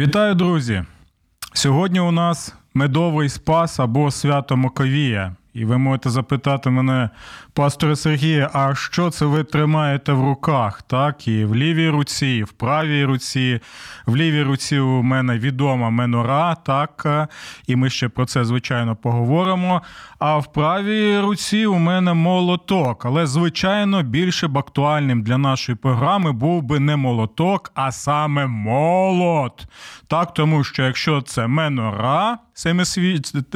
Вітаю, друзі! Сьогодні у нас медовий спас або свято Моковія. І ви можете запитати мене, пасторе Сергія, а що це ви тримаєте в руках? Так, і в лівій руці, і в правій руці. В лівій руці у мене відома менора, так, і ми ще про це, звичайно, поговоримо. А в правій руці у мене молоток. Але, звичайно, більше б актуальним для нашої програми був би не молоток, а саме молот. Так, тому що якщо це менора,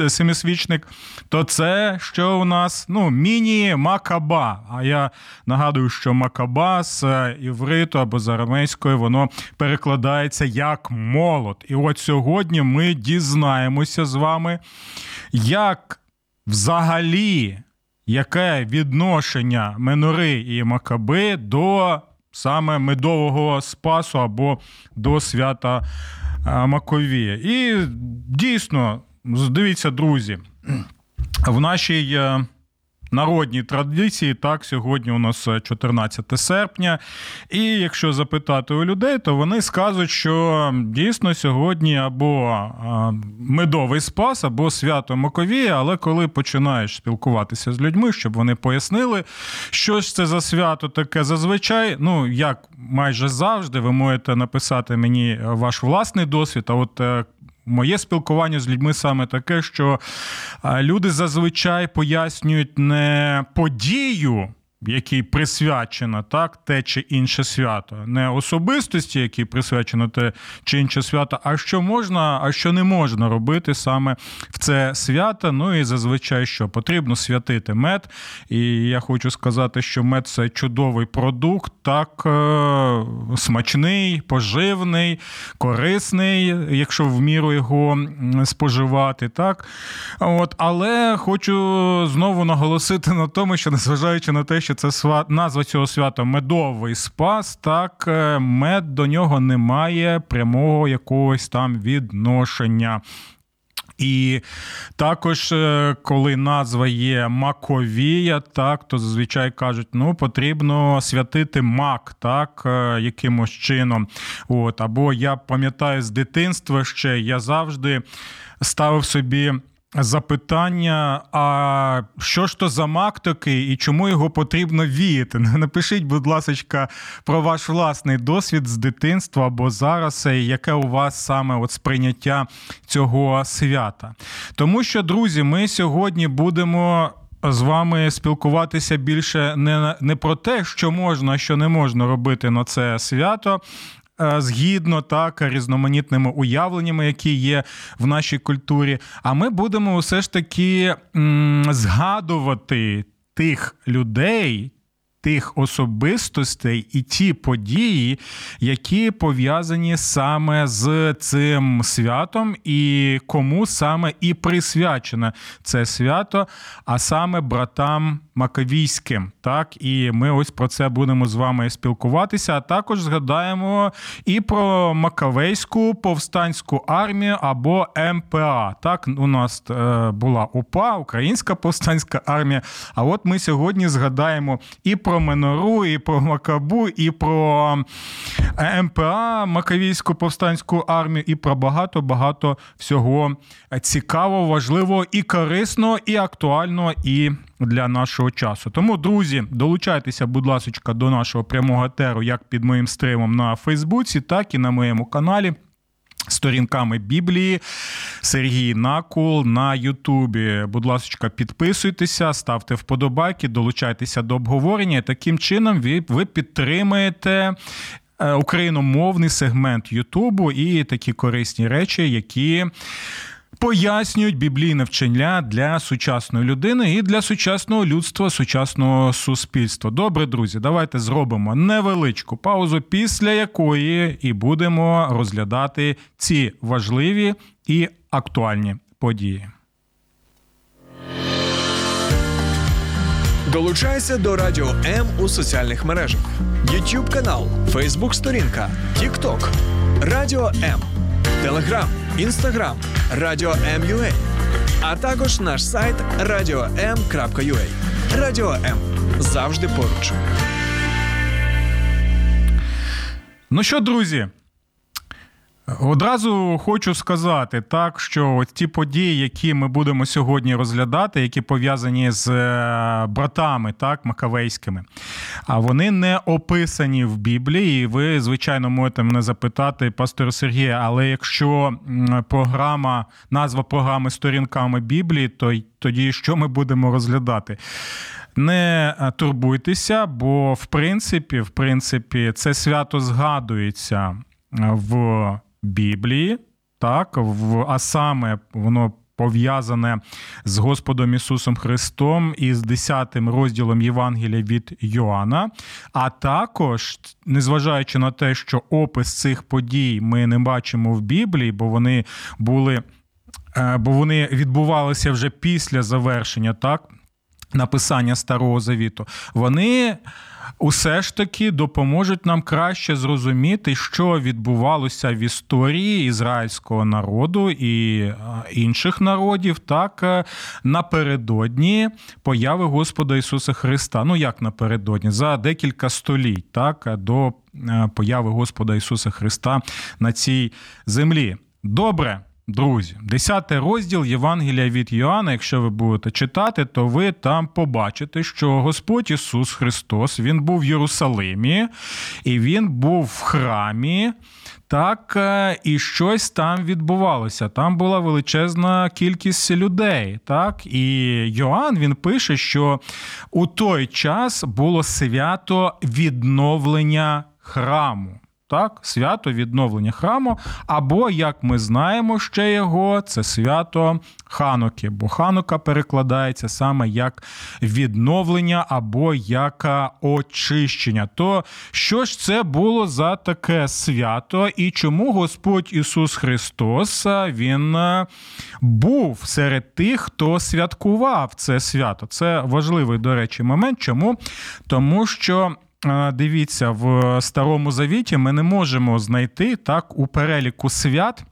семисвічник, то це що у нас ну, міні-макаба. А я нагадую, що макаба з івриту або з арамейської воно перекладається як молот. І от сьогодні ми дізнаємося з вами, як взагалі яке відношення Менори і Макаби до саме медового спасу або до свята Маковія. І дійсно, дивіться, друзі, в нашій е, народній традиції, так, сьогодні у нас 14 серпня. І якщо запитати у людей, то вони скажуть, що дійсно сьогодні або медовий спас, або свято Маковія, але коли починаєш спілкуватися з людьми, щоб вони пояснили, що ж це за свято таке зазвичай, ну як майже завжди, ви можете написати мені ваш власний досвід. А от е, Моє спілкування з людьми саме таке, що люди зазвичай пояснюють не подію якій присвячено так, те чи інше свято, не особистості, якій присвячено те чи інше свято, а що можна, а що не можна робити саме в це свято. Ну і зазвичай що потрібно святити мед. І я хочу сказати, що мед це чудовий продукт, так е, смачний, поживний, корисний, якщо в міру його споживати. так. От, Але хочу знову наголосити на тому, що незважаючи на те, що це свят, назва цього свята медовий спас. Так, е, мед до нього не має прямого якогось там відношення. І також, е, коли назва є Маковія, так, то зазвичай кажуть, ну потрібно святити мак, так, е, якимось чином. От, Або я пам'ятаю з дитинства ще я завжди ставив собі запитання: а що ж то за мак такий і чому його потрібно віяти? Напишіть, будь ласка, про ваш власний досвід з дитинства або зараз, яке у вас саме от сприйняття цього свята. Тому що, друзі, ми сьогодні будемо. З вами спілкуватися більше не не про те, що можна, а що не можна робити на це свято, Е, згідно так різноманітними уявленнями, які є в нашій культурі. А ми будемо все ж таки згадувати тих людей, тих особистостей і ті події, які пов'язані саме з цим святом, і кому саме і присвячене це свято, а саме братам Макавійським. Так, і ми ось про це будемо з вами спілкуватися. А також згадаємо і про Макавейську повстанську армію або МПА. Так, у нас е, була УПА, Українська повстанська армія. А от ми сьогодні згадаємо і про Менору, і про Макабу, і про е, МПА, Макавійську повстанську армію, і про багато-багато всього цікавого, важливого і корисного, і актуального, і для нашого часу. Тому, друзі, долучайтеся, будь ласка, до нашого прямого теру, як під моїм стримом на Фейсбуці, так і на моєму каналі. Сторінками Біблії Сергій Накул на Ютубі. Будь ласка, підписуйтеся, ставте вподобайки, долучайтеся до обговорення. Таким чином, ви, підтримаєте. Е, україномовний сегмент Ютубу і такі корисні речі, які пояснюють біблійне вчення для сучасної людини і для сучасного людства, сучасного суспільства. Добре, друзі, давайте зробимо невеличку паузу, після якої і будемо розглядати ці важливі і актуальні події. Долучайся до Радіо М у соціальних мережах: YouTube канал, Facebook сторінка, TikTok, Радіо М, Телеграм, Інстаграм, Радіо М.Ю.А. а також наш сайт radio.m.ua. Радіо М завжди поруч. Ну що, друзі? Одразу хочу сказати так, що ті події, які ми будемо сьогодні розглядати, які пов'язані з е, братами, так, макавейськими, а вони не описані в Біблії. І ви, звичайно, можете мене запитати, пастор Сергія, але якщо програма, назва програми сторінками Біблії, то тоді що ми будемо розглядати? Не е, турбуйтеся, бо в принципі, в принципі, це свято згадується в. Біблії, так, в, а саме воно пов'язане з Господом Ісусом Христом і з 10 розділом Євангелія від Йоанна. А також, незважаючи на те, що опис цих подій ми не бачимо в Біблії, бо вони були. Е, бо вони відбувалися вже після завершення так, написання Старого Завіту. Вони усе ж таки допоможуть нам краще зрозуміти, що відбувалося в історії ізраїльського народу і інших народів, так е, напередодні появи Господа Ісуса Христа. Ну як напередодні, за декілька століть, так до е, появи Господа Ісуса Христа на цій землі. Добре. Друзі, 10 розділ Євангелія від Йоанна, якщо ви будете читати, то ви там побачите, що Господь Ісус Христос Він був в Єрусалимі, і Він був в храмі. Так, е, і щось там відбувалося. Там була величезна кількість людей. Так, І Йоанн він пише, що у той час було свято відновлення храму так, свято відновлення храму, або, як ми знаємо, ще його, це свято Хануки, бо Ханука перекладається саме як відновлення або як очищення. То що ж це було за таке свято, і чому Господь Ісус Христос Він був серед тих, хто святкував це свято? Це важливий, до речі, момент. Чому? Тому що дивіться, в старому завіті ми не можемо знайти так у переліку свят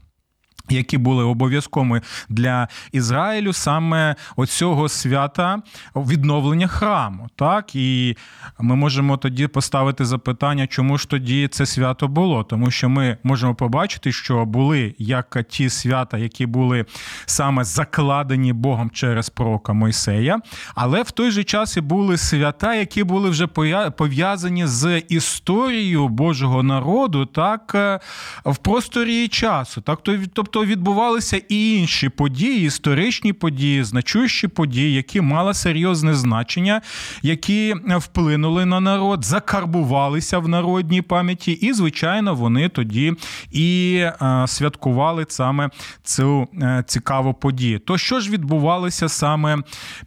які були обов'язковими для Ізраїлю саме оцього свята відновлення храму. Так і ми можемо тоді поставити запитання, чому ж тоді це свято було? Тому що ми можемо побачити, що були як ті свята, які були саме закладені Богом через пророка Мойсея, але в той же час і були свята, які були вже пов'язані з історією Божого народу, так в просторі часу. Так, тобто тобто відбувалися і інші події, історичні події, значущі події, які мали серйозне значення, які вплинули на народ, закарбувалися в народній пам'яті, і, звичайно, вони тоді і е, святкували саме цю е, цікаву подію. То що ж відбувалося саме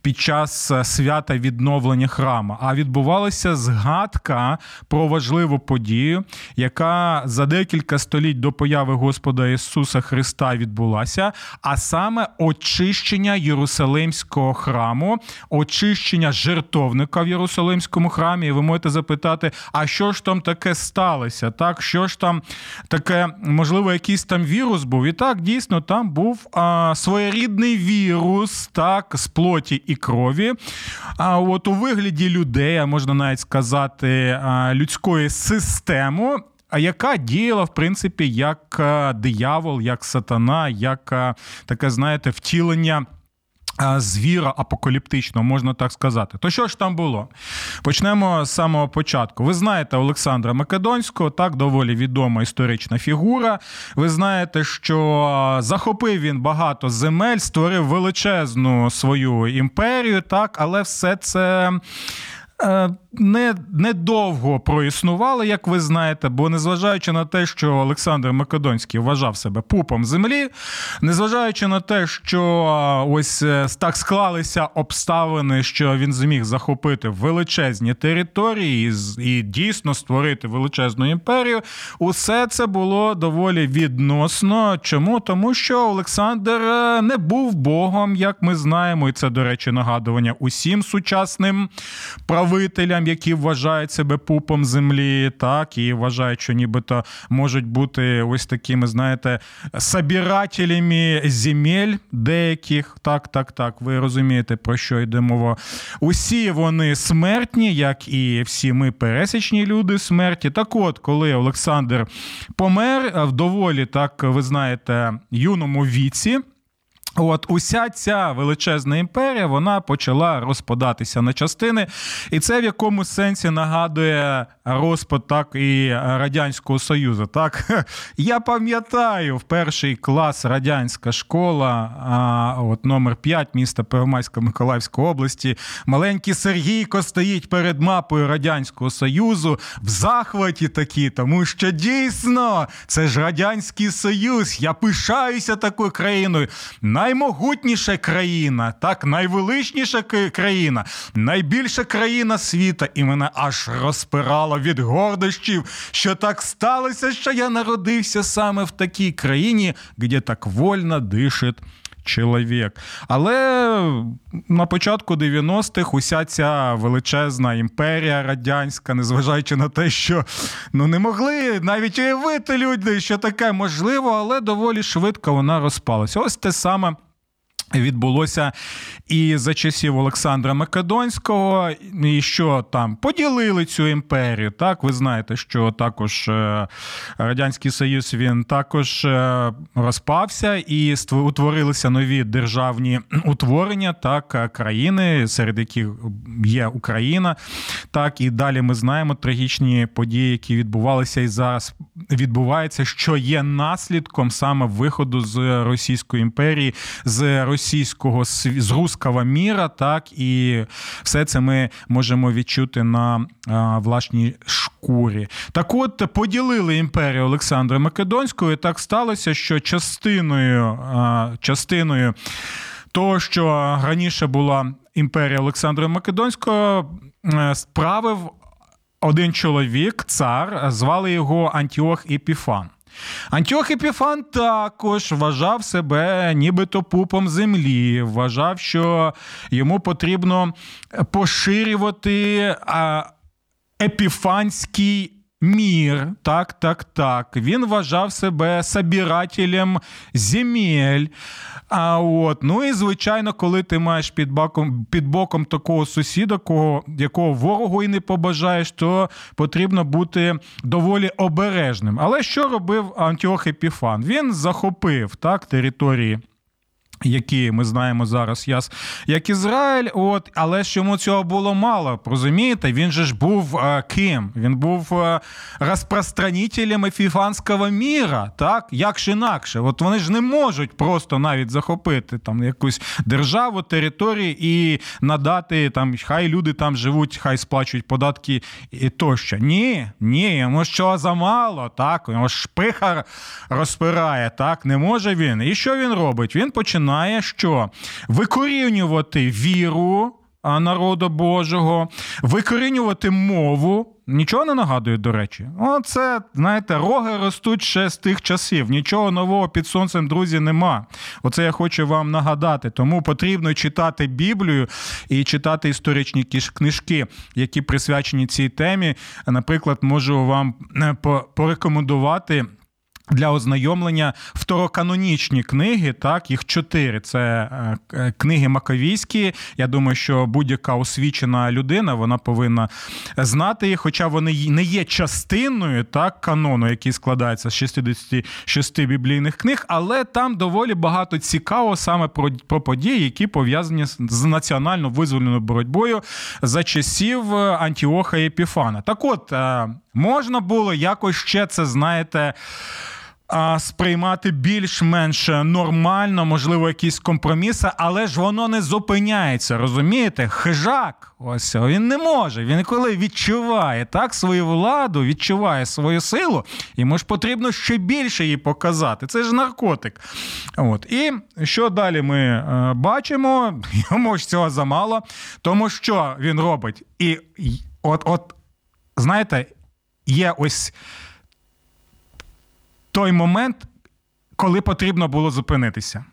під час свята відновлення храму? А відбувалася згадка про важливу подію, яка за декілька століть до появи Господа Ісуса Христа. Христа відбулася, а саме очищення Єрусалимського храму, очищення жертовника в Єрусалимському храмі. І ви можете запитати, а що ж там таке сталося? Так, що ж там таке, можливо, якийсь там вірус був? І так, дійсно, там був а, своєрідний вірус, так, з плоті і крові. А от у вигляді людей, а можна навіть сказати, людської системи яка діяла, в принципі, як е, диявол, як сатана, як е, таке, знаєте, втілення. Е, звіра апокаліптичного, можна так сказати. То що ж там було? Почнемо з самого початку. Ви знаєте Олександра Македонського, так доволі відома історична фігура. Ви знаєте, що захопив він багато земель, створив величезну свою імперію, так, але все це не недовго проіснували, як ви знаєте, бо незважаючи на те, що Олександр Македонський вважав себе пупом землі, незважаючи на те, що ось е, так склалися обставини, що він зміг захопити величезні території і дійсно створити величезну імперію, усе це було доволі відносно. Чому? Тому що Олександр е, не був Богом, як ми знаємо, і це, до речі, нагадування усім сучасним правителям, які вважають себе пупом землі, так і вважають, що нібито можуть бути ось такими, знаєте, собирателями земель деяких. Так, так, так. Ви розумієте, про що йде мова. Усі вони смертні, як і всі ми пересічні люди смерті. Так от, коли Олександр помер в доволі, так ви знаєте, юному віці. От уся ця величезна імперія вона почала розпадатися на частини, і це в якомусь сенсі нагадує розпад так і радянського союзу. Так я пам'ятаю в перший клас радянська школа, а, от номер 5 міста Первомайська Миколаївської області. Маленький Сергійко стоїть перед мапою радянського союзу в захваті такі, тому що дійсно це ж радянський союз. Я пишаюся такою країною наймогутніша країна, так, найвеличніша країна, найбільша країна світа, і мене аж розпирало від гордощів, що так сталося, що я народився саме в такій країні, де так вольно дишить чоловік. Але на початку 90-х уся ця величезна імперія радянська, незважаючи на те, що ну не могли навіть уявити люди, що таке можливо, але доволі швидко вона розпалася. Ось те саме Відбулося і за часів Олександра Македонського, і що там поділили цю імперію. Так, ви знаєте, що також е, Радянський Союз він також е, розпався і утворилися нові державні утворення, так, е, країни, серед яких є Україна. Так, і далі ми знаємо трагічні події, які відбувалися і зараз відбуваються, що є наслідком саме виходу з Російської імперії. з російського з руского міра, так і все це ми можемо відчути на власній шкурі. Так, от поділили імперію Олександра Македонського, і так сталося, що частиною частиною того, що раніше була імперія Олександра Македонського, справив один чоловік, цар, звали його Антіох Епіфан. Антіох Епіфан також вважав себе нібито пупом землі, вважав, що йому потрібно поширювати епіфанський мір. Так, так, так. Він вважав себе собирателем земель. А от, ну і звичайно, коли ти маєш під боком під боком такого сусіда, кого, якого ворогу і не побажаєш, то потрібно бути доволі обережним. Але що робив Антіох Епіфан? Він захопив так території які ми знаємо зараз, яс, як Ізраїль, от, але ж йому цього було мало. Розумієте, він же ж був е, ким? Він був е, розпространителем фіфанського міра, так? Як ж інакше? От вони ж не можуть просто навіть захопити там якусь державу, територію і надати там, хай люди там живуть, хай сплачують податки і тощо. Ні, ні, йому що замало, так? Йому шпихар розпирає, так? Не може він. І що він робить? Він починає починає що? Викорінювати віру народу Божого, викорінювати мову. Нічого не нагадує, до речі. Оце, знаєте, роги ростуть ще з тих часів. Нічого нового під сонцем, друзі, нема. Оце я хочу вам нагадати. Тому потрібно читати Біблію і читати історичні книжки, які присвячені цій темі. Наприклад, можу вам е, порекомендувати. Для ознайомлення второканонічні книги, так, їх чотири. Це е, е, книги Маковійські. Я думаю, що будь-яка освічена людина вона повинна знати їх, хоча вони не є частиною так, канону, який складається з 66 біблійних книг, але там доволі багато цікаво саме про про події, які пов'язані з національно визволеною боротьбою за часів е, Антіоха Епіфана. Так от можна було якось ще це, знаєте сприймати більш-менш нормально, можливо, якісь компроміси, але ж воно не зупиняється. Розумієте? Хижак, ось він не може. Він коли відчуває так свою владу, відчуває свою силу, йому ж потрібно ще більше її показати. Це ж наркотик. От. І що далі ми е, бачимо? Йому ж цього замало, тому що він робить. І от, от знаєте, є ось той момент, коли потрібно було зупинитися.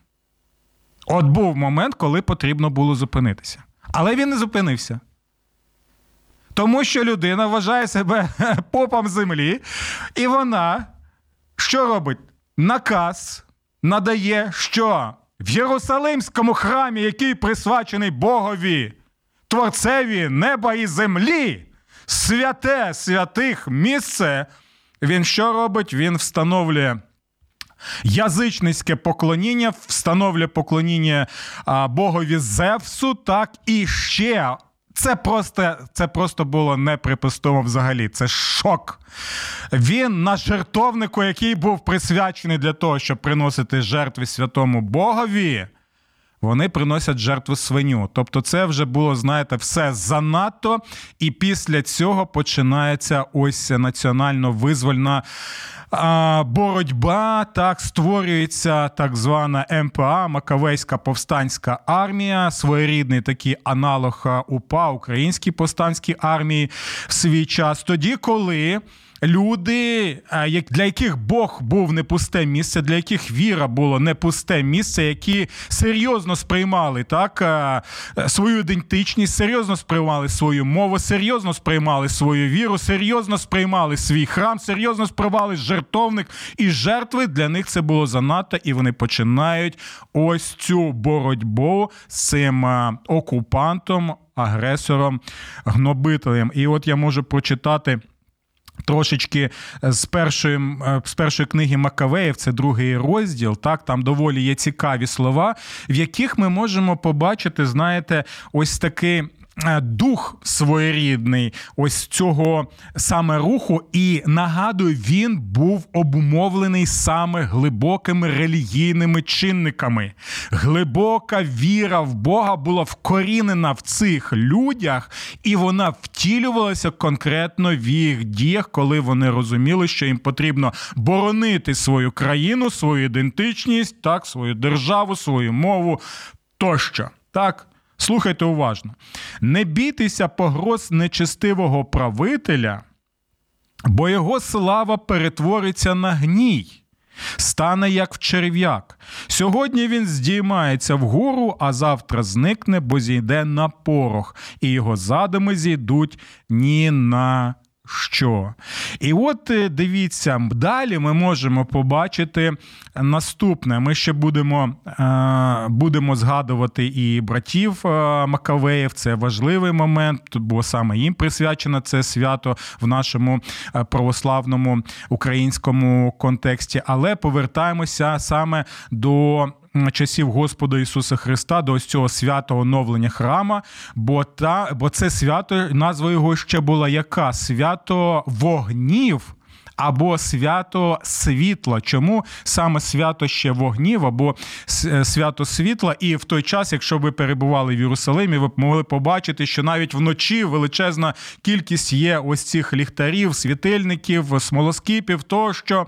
От був момент, коли потрібно було зупинитися. Але він не зупинився. Тому що людина вважає себе попом землі, і вона що робить? Наказ надає, що в Єрусалимському храмі, який присвячений Богові, Творцеві неба і землі, святе святих місце він що робить? Він встановлює. Язичницьке поклоніння, встановлює поклоніння Богові Зевсу, так і ще. Це просто це просто було неприпустимо взагалі. Це шок. Він на жертовнику, який був присвячений для того, щоб приносити жертви святому Богові вони приносять жертву свиню. Тобто, це вже було, знаєте, все занадто. І після цього починається ось національно визвольна. Боротьба так створюється так звана МПА Макавейська повстанська армія, своєрідний такий аналог УПА Українській повстанській армії в свій час. Тоді, коли люди, для яких Бог був не пусте місце, для яких віра було не пусте місце, які серйозно сприймали так свою ідентичність, серйозно сприймали свою мову, серйозно сприймали свою віру, серйозно сприймали свій храм, серйозно сприймали жертовник і жертви. Для них це було занадто, і вони починають ось цю боротьбу з цим окупантом, агресором, гнобителем. І от я можу прочитати. Трошечки з першої е, з першої книги Макавеїв, це другий розділ. Так, там доволі є цікаві слова, в яких ми можемо побачити, знаєте, ось такий Е, дух своєрідний ось цього саме руху, і нагадую, він був обумовлений саме глибокими релігійними чинниками. Глибока віра в Бога була вкорінена в цих людях, і вона втілювалася конкретно в їх діях, коли вони розуміли, що їм потрібно боронити свою країну, свою ідентичність, так, свою державу, свою мову тощо. Так, Слухайте уважно. Не бійтеся погроз нечестивого правителя, бо його слава перетвориться на гній, стане як в черв'як. Сьогодні він здіймається вгору, а завтра зникне, бо зійде на порох, і його задуми зійдуть ні на що. І от е, дивіться, далі ми можемо побачити наступне. Ми ще будемо е, будемо згадувати і братів е, Макавеїв. Це важливий момент, бо саме їм присвячено це свято в нашому православному українському контексті. Але повертаємося саме до часів Господа Ісуса Христа до ось цього свято оновлення храма, бо та, бо це свято, назва його ще була яка? Свято вогнів. Або свято світла. Чому саме свято ще вогнів, або е, свято світла? І в той час, якщо ви перебували в Єрусалимі, ви б могли побачити, що навіть вночі величезна кількість є ось цих ліхтарів, світильників, смолоскипів, тощо.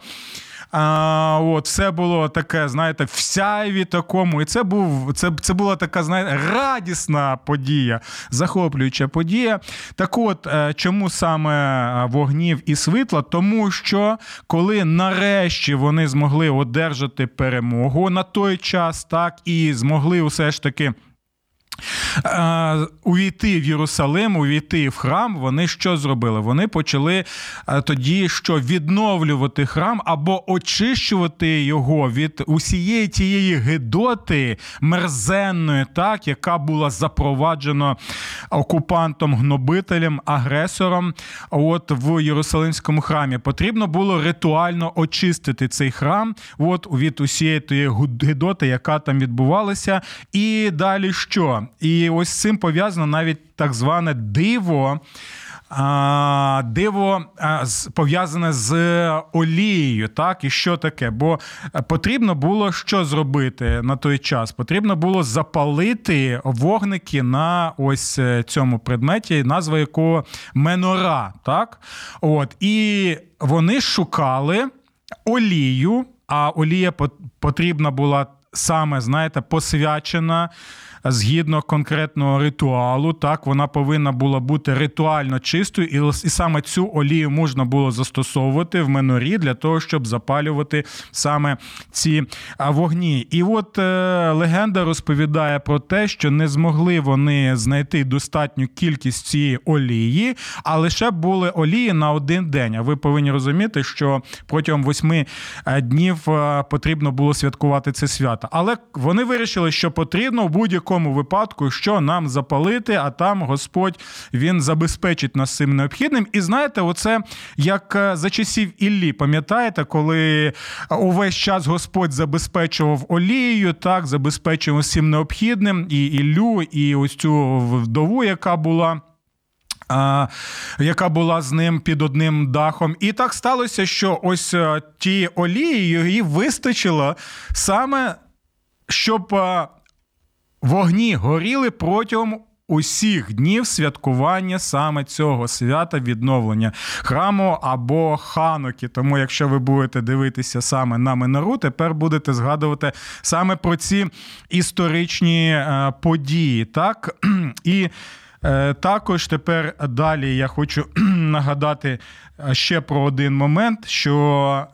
А, От, все було таке, знаєте, в сяйві такому. І це був це, це була така, знаєте, радісна подія, захоплююча подія. Так от, е, чому саме вогнів і світла? Тому що коли нарешті вони змогли одержати перемогу на той час, так, і змогли усе ж таки. Е, увійти в Єрусалим, увійти в храм, вони що зробили? Вони почали е, тоді що відновлювати храм або очищувати його від усієї тієї гидоти мерзенної, так, яка була запроваджена окупантом, гнобителем, агресором. От в Єрусалимському храмі потрібно було ритуально очистити цей храм от, від усієї тієї гидоти, яка там відбувалася. І далі що? І ось з цим пов'язано навіть так зване диво. а, диво а, пов'язане з олією. Так, і що таке? Бо потрібно було що зробити на той час? Потрібно було запалити вогники на ось е, цьому предметі, назва якого менора. Так, от і вони шукали олію, а олія потрібна була саме, знаєте, посвячена згідно конкретного ритуалу. Так, вона повинна була бути ритуально чистою, і, і саме цю олію можна було застосовувати в менорі для того, щоб запалювати саме ці вогні. І от е, легенда розповідає про те, що не змогли вони знайти достатню кількість цієї олії, а лише були олії на один день. А ви повинні розуміти, що протягом восьми е, днів е, потрібно було святкувати це свято. Але вони вирішили, що потрібно в будь-якому такому випадку, що нам запалити, а там Господь він забезпечить нас цим необхідним. І знаєте, оце як е, за часів Іллі, пам'ятаєте, коли увесь час Господь забезпечував олією, так забезпечував всім необхідним і Іллю, і ось цю вдову, яка була. Яка була з ним під одним дахом, і так сталося, що ось е, ті олії її вистачило саме, щоб е, Вогні горіли протягом усіх днів святкування саме цього свята відновлення храму або хануки. Тому, якщо ви будете дивитися саме на Минору, тепер будете згадувати саме про ці історичні е, події. Так? І е, також тепер далі я хочу нагадати е, ще про один момент, що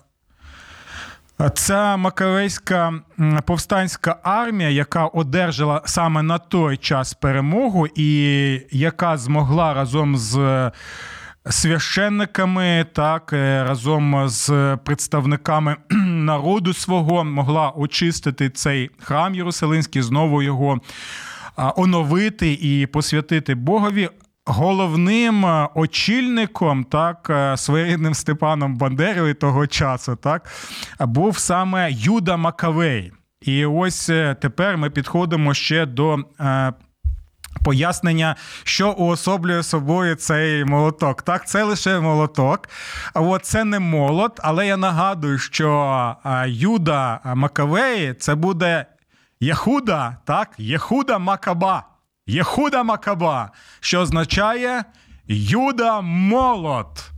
Ця Макарейська повстанська армія, яка одержала саме на той час перемогу, і яка змогла разом з священниками, так е, разом з представниками народу свого могла очистити цей храм Єрусалимський, знову його оновити і посвятити Богові. Головним е, очільником, так, е, своєрідним Степаном Бандерою того часу, так, був саме Юда Макавей. І ось е, тепер ми підходимо ще до. Пояснення, що уособлює собою цей молоток. Так, це лише молоток. От це не молот, але я нагадую, що Юда Макавей це буде Яхуда, так, Єхуда Макаба. Єхуда Макаба, що означає Юда молот.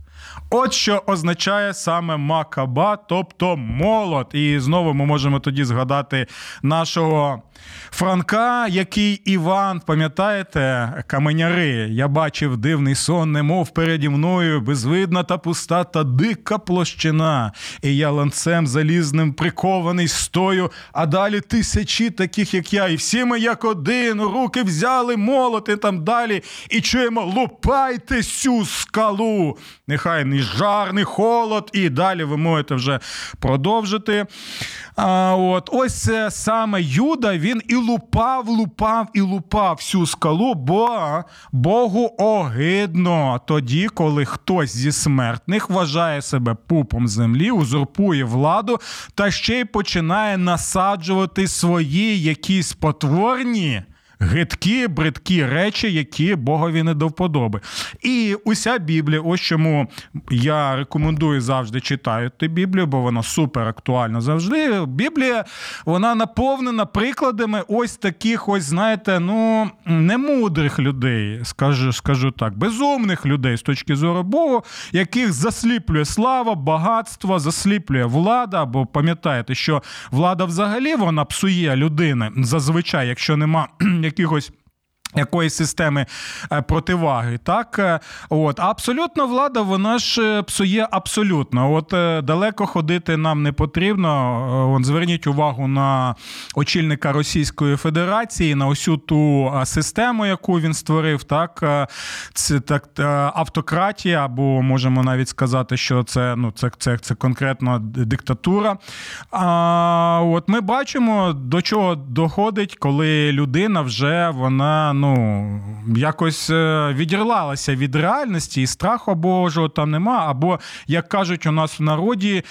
От що означає саме Макаба, тобто молот. І знову ми можемо тоді згадати нашого Франка, який Іван, пам'ятаєте, каменяри, я бачив дивний сон, немов переді мною, безвидна та пуста та дика площина. І я ланцем залізним прикований стою, а далі тисячі таких, як я, і всі ми, як один, руки взяли, молоти там далі, і чуємо: лупайте сю скалу. Нехай ні жар, ні холод, і далі ви можете вже продовжити. А, от Ось саме Юда, він і лупав, лупав і лупав всю скалу, бо Богу огидно. Тоді, коли хтось зі смертних вважає себе пупом землі, узурпує владу та ще й починає насаджувати свої якісь потворні гидкі, бридкі речі, які Богові не до вподоби. І уся Біблія, ось чому я рекомендую завжди читати Біблію, бо вона супер актуальна завжди. Біблія вона наповнена прикладами ось таких, ось, знаєте, ну немудрих людей, скажу, скажу так, безумних людей з точки зору Богу, яких засліплює слава, багатство, засліплює влада. Бо пам'ятаєте, що влада взагалі вона псує людини зазвичай, якщо нема якихось. Якоїсь системи е, противаги, так е, от абсолютно влада, вона ж е, псує абсолютно. От далеко ходити нам не потрібно. От, Зверніть увагу на очільника Російської Федерації, на усю ту систему, яку він створив, так це так автократія, або можемо навіть сказати, що це ну це це, це конкретно диктатура. А от ми бачимо, до чого доходить, коли людина вже вона ну, якось е, відірлалася від реальності, і страху Божого там нема. Або, як кажуть у нас в народі,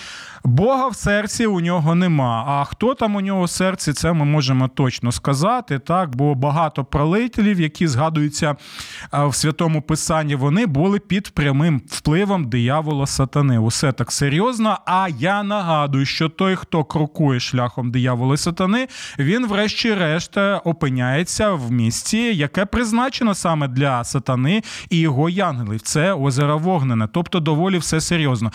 Бога в серці у нього нема. А хто там у нього в серці, це ми можемо точно сказати. так, Бо багато пролителів, які згадуються в святому писанні, вони були під прямим впливом диявола сатани. Усе так серйозно. А я нагадую, що той, хто крокує шляхом диявола сатани, він, врешті-решт, опиняється в місці, яке призначено саме для сатани і його янгелів. Це озеро Вогнене, тобто доволі все серйозно.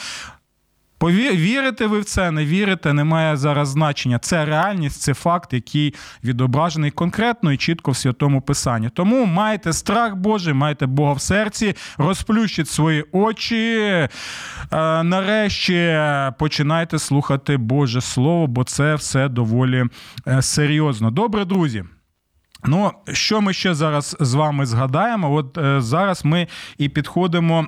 Вірите ви в це, не вірите, немає зараз значення. Це реальність, це факт, який відображений конкретно і чітко в святому писанні. Тому майте страх Божий, майте Бога в серці, розплющіть свої очі. Е, нарешті починайте слухати Боже Слово, бо це все доволі е, серйозно. Добре, друзі. Ну, що ми ще зараз з вами згадаємо? От е, зараз ми і підходимо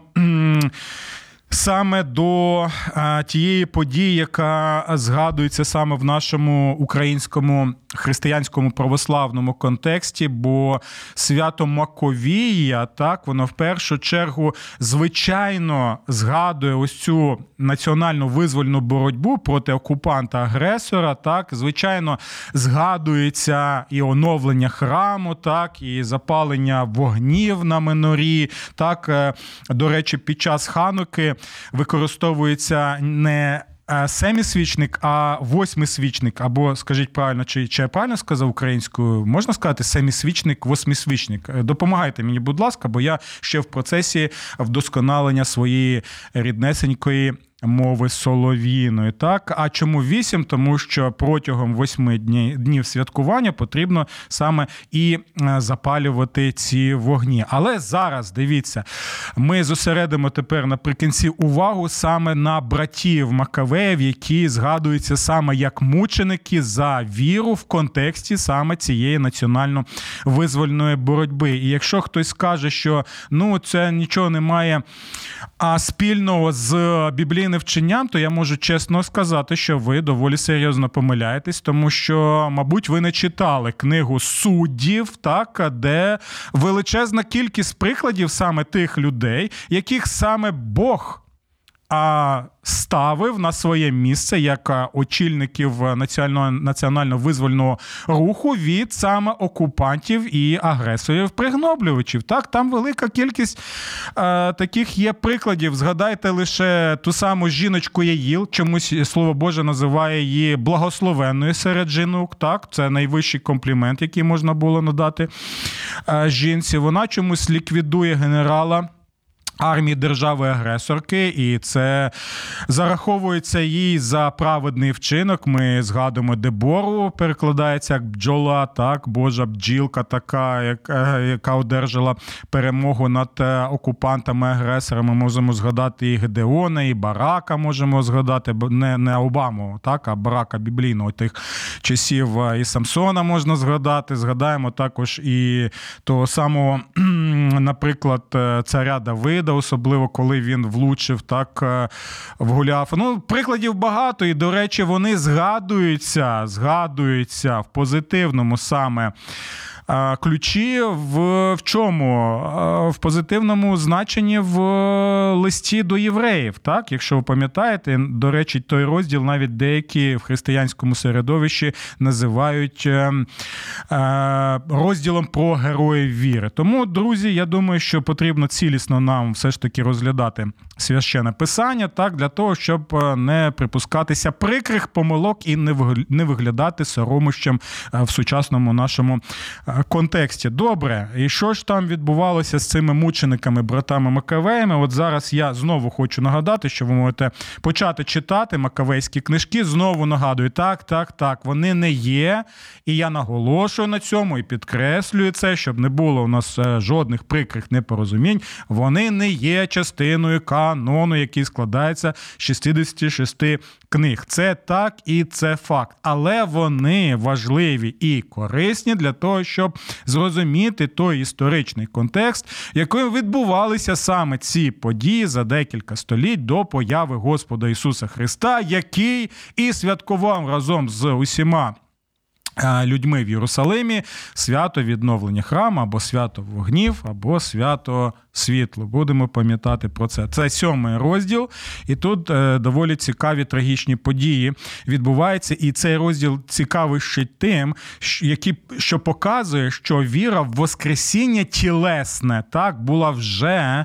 саме до а, тієї події, яка згадується саме в нашому українському християнському православному контексті, бо свято Маковія, так воно в першу чергу звичайно згадує ось цю національну визвольну боротьбу проти окупанта-агресора. Так, звичайно, згадується і оновлення храму, так, і запалення вогнів на минорі. Так, е, до речі, під час хануки використовується не е, семісвічник, а восьмисвічник, або скажіть правильно, чи чи я правильно сказав українською, можна сказати семісвічник, восьмисвічник. Е, допомагайте мені, будь ласка, бо я ще в процесі вдосконалення своєї ріднесенької мови солов'їної. Так, а чому вісім? Тому що протягом восьми днів святкування потрібно саме і е, запалювати ці вогні. Але зараз дивіться, ми зосередимо тепер наприкінці увагу саме на братів Макавеїв, які згадуються саме як мученики за віру в контексті саме цієї національно-визвольної боротьби. І якщо хтось скаже, що ну це нічого не має а спільного з біблійним не вченням, то я можу чесно сказати, що ви доволі серйозно помиляєтесь, тому що, мабуть, ви не читали книгу суддів, так де величезна кількість прикладів саме тих людей, яких саме Бог а ставив на своє місце як очільників національно-визвольного руху від саме окупантів і агресорів пригноблювачів. Так, там велика кількість е, таких є прикладів. Згадайте лише ту саму жіночку Яїл, чомусь слово Боже називає її благословенною серед жінок. Так, це найвищий комплімент, який можна було надати е, жінці. Вона чомусь ліквідує генерала армії держави-агресорки, і це зараховується їй за праведний вчинок. Ми згадуємо Дебору, перекладається як бджола, так, Божа бджілка, така, яка одержала перемогу над е, окупантами-агресорами. Можемо згадати і Гедеона, і Барака можемо згадати, не не Обаму, так, а Барака біблійного тих часів е, і Самсона можна згадати. Згадаємо також і того самого, наприклад, е, царя Давида. Фреда, особливо коли він влучив так вгуляв. в Гуляфа. Ну, прикладів багато, і, до речі, вони згадуються, згадуються в позитивному саме ключі в в чому? В позитивному значенні в листі до євреїв. Так, якщо ви пам'ятаєте, до речі, той розділ навіть деякі в християнському середовищі називають е, е, розділом про героїв віри. Тому, друзі, я думаю, що потрібно цілісно нам все ж таки розглядати священне писання, так, для того, щоб е, не припускатися прикрих помилок і не виглядати соромищем в сучасному нашому контексті. Добре, і що ж там відбувалося з цими мучениками, братами Макавеями? От зараз я знову хочу нагадати, що ви можете почати читати макавейські книжки. Знову нагадую, так, так, так, вони не є. І я наголошую на цьому і підкреслюю це, щоб не було у нас е, жодних прикрих непорозумінь. Вони не є частиною канону, який складається з 66 книг. Це так і це факт. Але вони важливі і корисні для того, щоб зрозуміти той історичний контекст, яким відбувалися саме ці події за декілька століть до появи Господа Ісуса Христа, який і святкував разом з усіма Е, людьми в Єрусалимі свято відновлення храму, або свято вогнів, або свято світло. Будемо пам'ятати про це. Це сьомий розділ, і тут е, доволі цікаві трагічні події відбуваються. І цей розділ цікавий ще тим, які, що показує, що віра в Воскресіння тілесне так була вже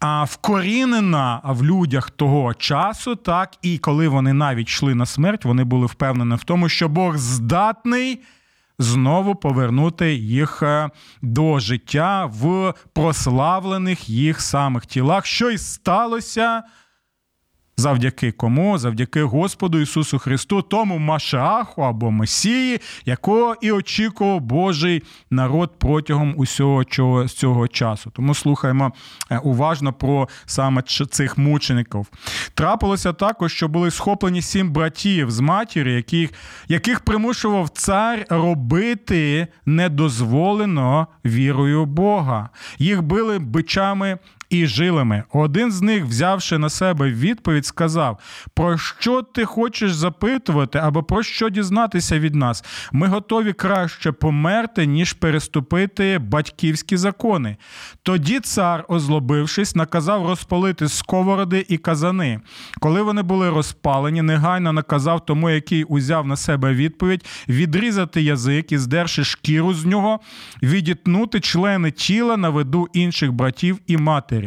а, вкорінена в людях того часу, так і коли вони навіть йшли на смерть, вони були впевнені в тому, що Бог здатний. Знову повернути їх е, до життя в прославлених їх самих тілах, що й сталося Завдяки кому? Завдяки Господу Ісусу Христу, тому Машаху або Месії, якого і очікував Божий народ протягом усього цього, цього часу. Тому слухаємо е, уважно про саме цих мучеників. Трапилося також, що були схоплені сім братів з матір'ю, яких, яких примушував цар робити недозволено вірою Бога. Їх били бичами і жилами. Один з них, взявши на себе відповідь, сказав: Про що ти хочеш запитувати або про що дізнатися від нас? Ми готові краще померти, ніж переступити батьківські закони. Тоді цар, озлобившись, наказав розпалити сковороди і казани. Коли вони були розпалені, негайно наказав тому, який узяв на себе відповідь, відрізати язик і, здерши шкіру з нього, відітнути члени тіла на виду інших братів і матері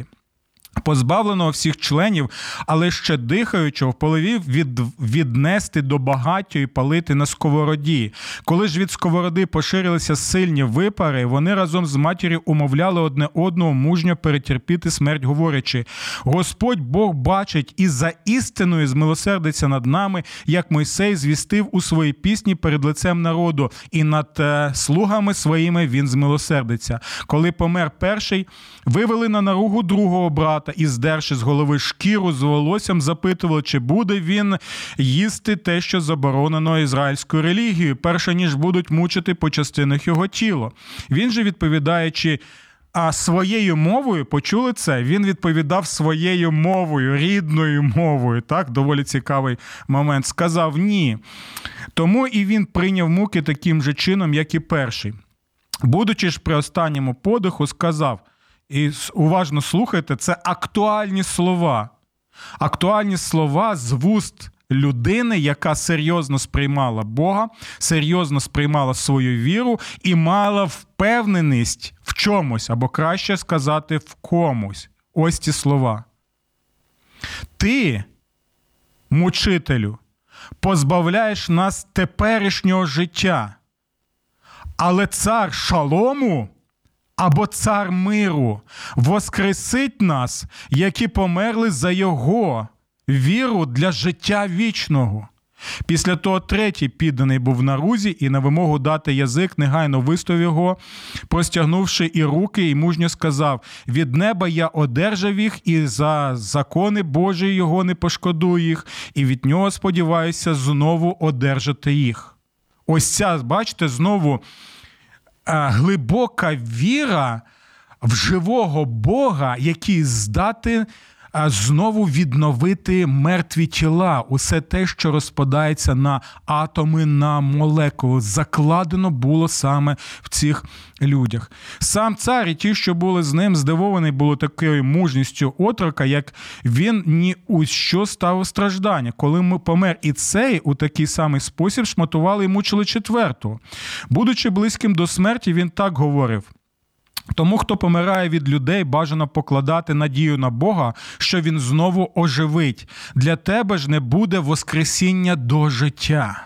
позбавленого всіх членів, але ще дихаючого, половів від, віднести до багаття і палити на сковороді. Коли ж від сковороди поширилися сильні випари, вони разом з матір'ю умовляли одне одного мужньо перетерпіти смерть, говорячи: Господь Бог бачить і за істиною змилосердиться над нами, як Мойсей звістив у своїй пісні перед лицем народу, і над е, слугами своїми він змилосердиться. Коли помер перший, вивели на наругу другого брата брата і, здерши з голови шкіру з волоссям, запитували, чи буде він їсти те, що заборонено ізраїльською релігією, перше ніж будуть мучити по частинах його тіло. Він же відповідаючи. А своєю мовою почули це. Він відповідав своєю мовою, рідною мовою. Так, доволі цікавий момент. Сказав ні. Тому і він прийняв муки таким же чином, як і перший. Будучи ж при останньому подиху, сказав: і уважно слухайте, це актуальні слова. Актуальні слова з вуст людини, яка серйозно сприймала Бога, серйозно сприймала свою віру і мала впевненість в чомусь, або краще сказати, в комусь. Ось ці слова. Ти, мучителю, позбавляєш нас теперішнього життя, але цар шалому або цар миру воскресить нас, які померли за Його віру для життя вічного. Після того третій підданий був на рузі і на вимогу дати язик, негайно вистав його, простягнувши і руки, і мужньо сказав: від неба я одержав їх, і за закони Божі його не пошкодую їх, і від нього сподіваюся знову одержати їх. Ось ця, бачите, знову глибока віра в живого Бога, який здатен знову відновити мертві тіла, усе те, що розпадається на атоми, на молекули, закладено було саме в цих людях. Сам цар і ті, що були з ним, здивовані були такою мужністю отрока, як він ні у що став страждання. Коли ми помер і цей у такий самий спосіб шматували і мучили четверту. Будучи близьким до смерті, він так говорив. Тому, хто помирає від людей, бажано покладати надію на Бога, що Він знову оживить. Для тебе ж не буде Воскресіння до життя.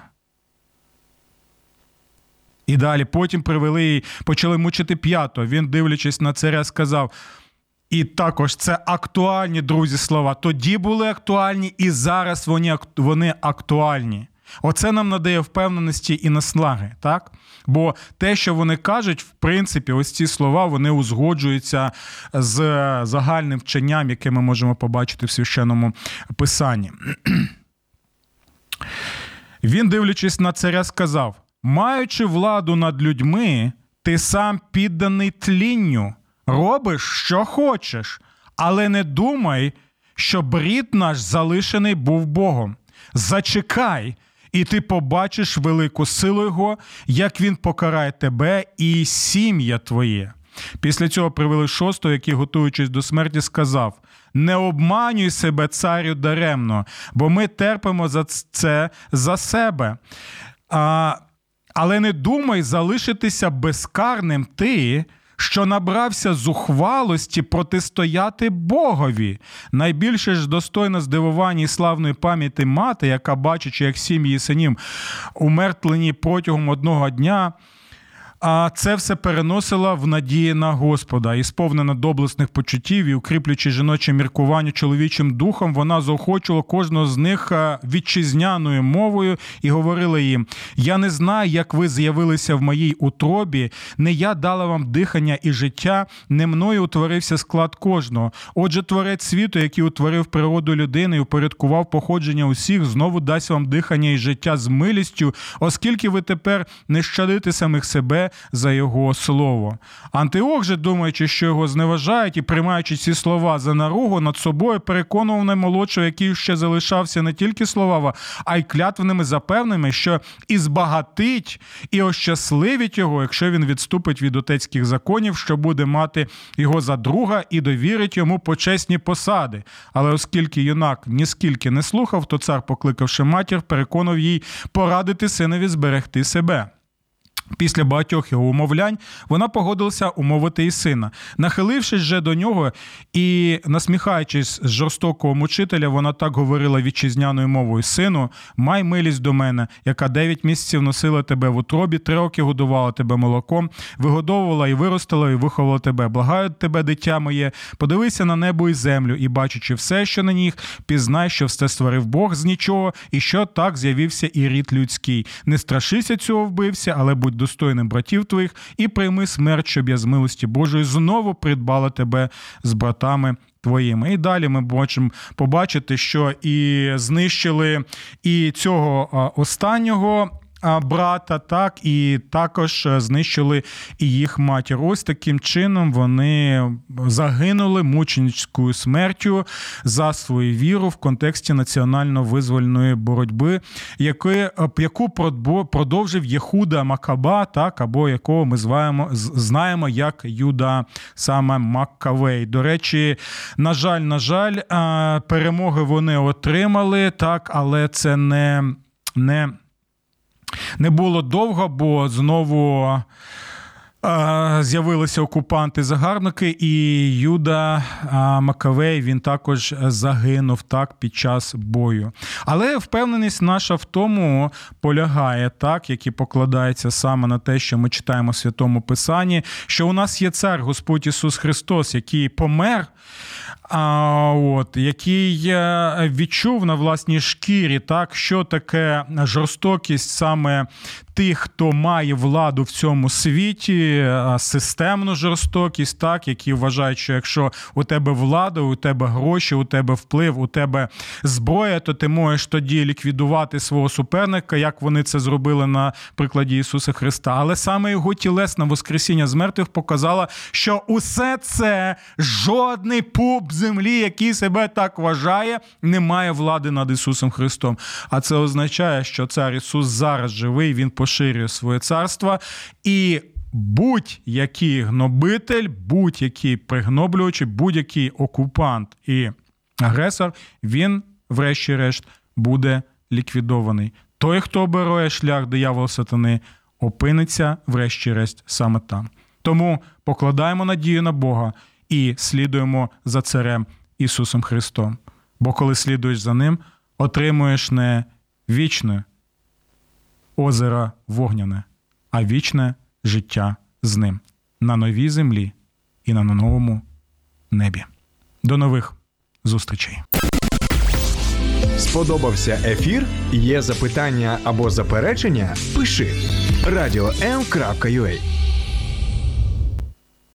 І далі потім привели і почали мучити п'ято. Він, дивлячись на царя, сказав. І також це актуальні друзі слова. Тоді були актуальні, і зараз вони актуальні. Оце нам надає впевненості і наслаги, так? Бо те, що вони кажуть, в принципі, ось ці слова вони узгоджуються з загальним вченням, яке ми можемо побачити в священному писанні. Він, дивлячись на царя, сказав: маючи владу над людьми, ти сам підданий тлінню, робиш, що хочеш, але не думай, що брід наш залишений був Богом. Зачекай і ти побачиш велику силу Його, як Він покарає тебе і сім'я твоє. Після цього привели шостого, який, готуючись до смерті, сказав: Не обманюй себе, царю, даремно, бо ми терпимо за це за себе. А, Але не думай залишитися безкарним ти. Що набрався зухвалості протистояти Богові. Найбільше ж достойно здивування і славної пам'яті мати, яка, бачачи, як сім'ї синів умертлені протягом одного дня, а це все переносила в надії на Господа, і сповнена доблесних почуттів і укріплюючи жіноче міркування чоловічим духом, вона заохочувала кожного з них вітчизняною мовою і говорила їм: Я не знаю, як ви з'явилися в моїй утробі, не я дала вам дихання і життя, не мною утворився склад кожного. Отже, творець світу, який утворив природу людини і упорядкував походження усіх, знову дасть вам дихання і життя з милістю, оскільки ви тепер не щадите самих себе за його слово. Антиох же, думаючи, що його зневажають і приймаючи ці слова за наругу, над собою переконував наймолодшого, який ще залишався не тільки словава, а й клятвеними запевними, що і збагатить, і ощасливить його, якщо він відступить від отецьких законів, що буде мати його за друга і довірить йому почесні посади. Але оскільки юнак ніскільки не слухав, то цар, покликавши матір, переконав їй порадити синові зберегти себе. Після багатьох його умовлянь вона погодилася умовити і сина. Нахилившись вже до нього і насміхаючись з жорстокого мучителя, вона так говорила вітчизняною мовою: Сину, май милість до мене, яка дев'ять місяців носила тебе в утробі, три роки годувала тебе молоком, вигодовувала і виростила, і виховала тебе. Благаю тебе, дитя моє, подивися на небо і землю, і бачачи все, що на них, пізнай, що все створив Бог з нічого, і що так з'явився і рід людський. Не страшися цього вбився, але будь достойним братів твоїх, і прийми смерть, щоб я з милості Божої знову придбала тебе з братами. Твоїми. І далі ми можемо побачити, що і знищили і цього останнього брата, так і також е, знищили і їх матір. Ось таким чином вони загинули мученицькою смертю за свою віру в контексті національно-визвольної боротьби, е, яку продовжив Єхуда Макаба, так або якого ми зваємо, знаємо як Юда саме Маккавей. До речі, на жаль, на жаль, перемоги вони отримали, так, але це не. не не було довго, бо знову. З'явилися окупанти-загарбники, і Юда Макавей він також загинув так під час бою. Але впевненість наша в тому полягає, так як і покладається саме на те, що ми читаємо в святому Писанні, що у нас є цар Господь Ісус Христос, який помер а, от, який відчув на власній шкірі, так, що таке жорстокість саме тих, хто має владу в цьому світі, системну жорстокість, так, які вважають, що якщо у тебе влада, у тебе гроші, у тебе вплив, у тебе зброя, то ти можеш тоді ліквідувати свого суперника, як вони це зробили на прикладі Ісуса Христа. Але саме його тілесне Воскресіння з мертвих показало, що усе це жодний пуп землі, який себе так вважає, не має влади над Ісусом Христом. А це означає, що цар Ісус зараз живий, Він поширює своє царство і. Будь-який гнобитель, будь-який пригноблювач, будь-який окупант і агресор, він, врешті-решт, буде ліквідований. Той, хто оберує шлях диявола сатани, опиниться, врешті-решт, саме там. Тому покладаємо надію на Бога і слідуємо за Царем Ісусом Христом. Бо коли слідуєш за Ним, отримуєш не вічне озеро вогняне, а вічне життя з ним на новій землі і на новому небі. До нових зустрічей. Сподобався ефір? Є запитання або заперечення? Пиши радіом.ua